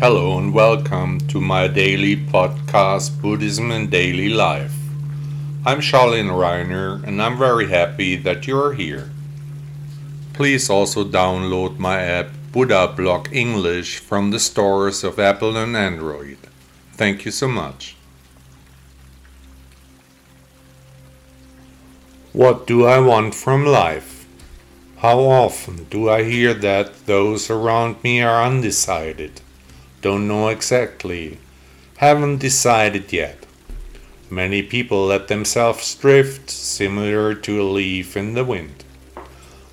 Hello and welcome to my daily podcast, Buddhism in Daily Life. I'm Charlene Reiner and I'm very happy that you are here. Please also download my app Buddha Blog English from the stores of Apple and Android. Thank you so much. What do I want from life? How often do I hear that those around me are undecided? Don't know exactly. Haven't decided yet. Many people let themselves drift, similar to a leaf in the wind.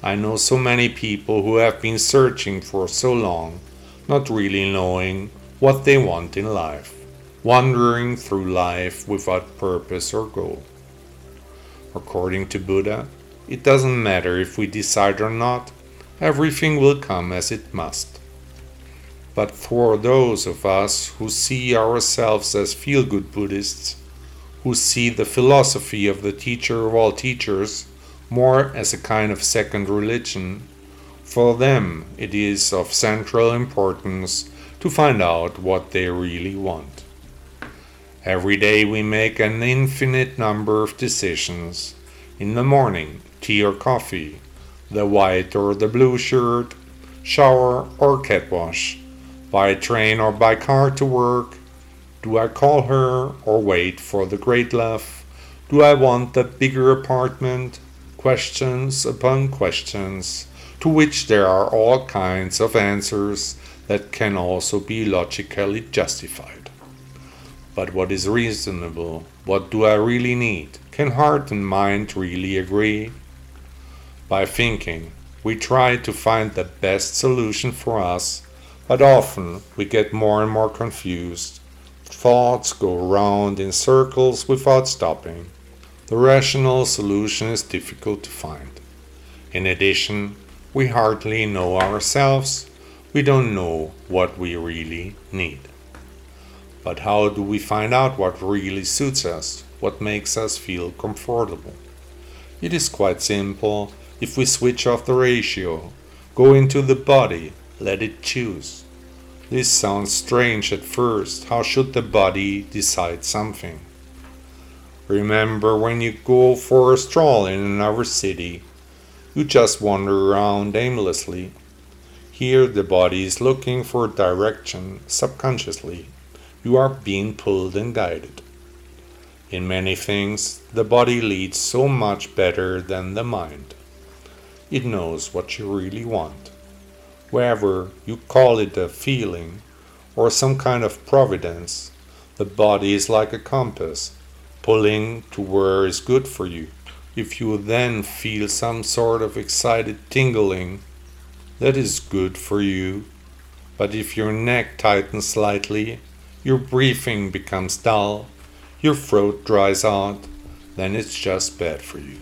I know so many people who have been searching for so long, not really knowing what they want in life, wandering through life without purpose or goal. According to Buddha, it doesn't matter if we decide or not, everything will come as it must. But for those of us who see ourselves as feel good Buddhists, who see the philosophy of the teacher of all teachers more as a kind of second religion, for them it is of central importance to find out what they really want. Every day we make an infinite number of decisions. In the morning, tea or coffee, the white or the blue shirt, shower or cat wash by train or by car to work? Do I call her or wait for the great love? Do I want the bigger apartment? Questions upon questions, to which there are all kinds of answers that can also be logically justified. But what is reasonable? What do I really need? Can heart and mind really agree? By thinking, we try to find the best solution for us but often we get more and more confused. Thoughts go round in circles without stopping. The rational solution is difficult to find. In addition, we hardly know ourselves. We don't know what we really need. But how do we find out what really suits us, what makes us feel comfortable? It is quite simple if we switch off the ratio, go into the body, let it choose. This sounds strange at first. How should the body decide something? Remember when you go for a stroll in another city, you just wander around aimlessly. Here the body is looking for direction subconsciously. You are being pulled and guided. In many things, the body leads so much better than the mind. It knows what you really want whether you call it a feeling or some kind of providence, the body is like a compass, pulling to where is good for you. If you then feel some sort of excited tingling, that is good for you. But if your neck tightens slightly, your breathing becomes dull, your throat dries out, then it's just bad for you.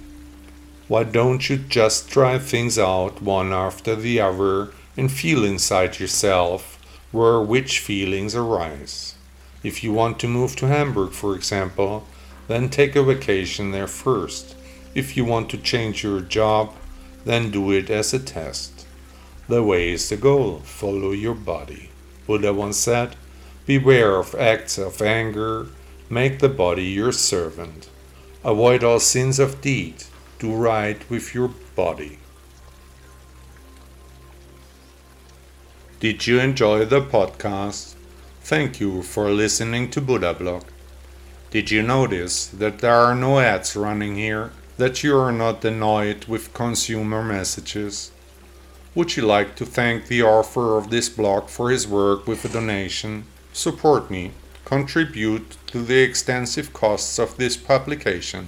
Why don't you just try things out one after the other and feel inside yourself where which feelings arise. If you want to move to Hamburg, for example, then take a vacation there first. If you want to change your job, then do it as a test. The way is the goal. Follow your body. Buddha once said, Beware of acts of anger. Make the body your servant. Avoid all sins of deed. Do right with your body. Did you enjoy the podcast? Thank you for listening to Buddha Blog. Did you notice that there are no ads running here? That you are not annoyed with consumer messages? Would you like to thank the author of this blog for his work with a donation? Support me. Contribute to the extensive costs of this publication.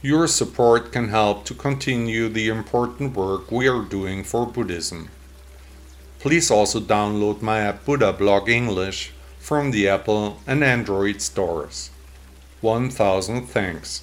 Your support can help to continue the important work we are doing for Buddhism. Please also download my app Buddha Blog English from the Apple and Android stores. 1000 thanks.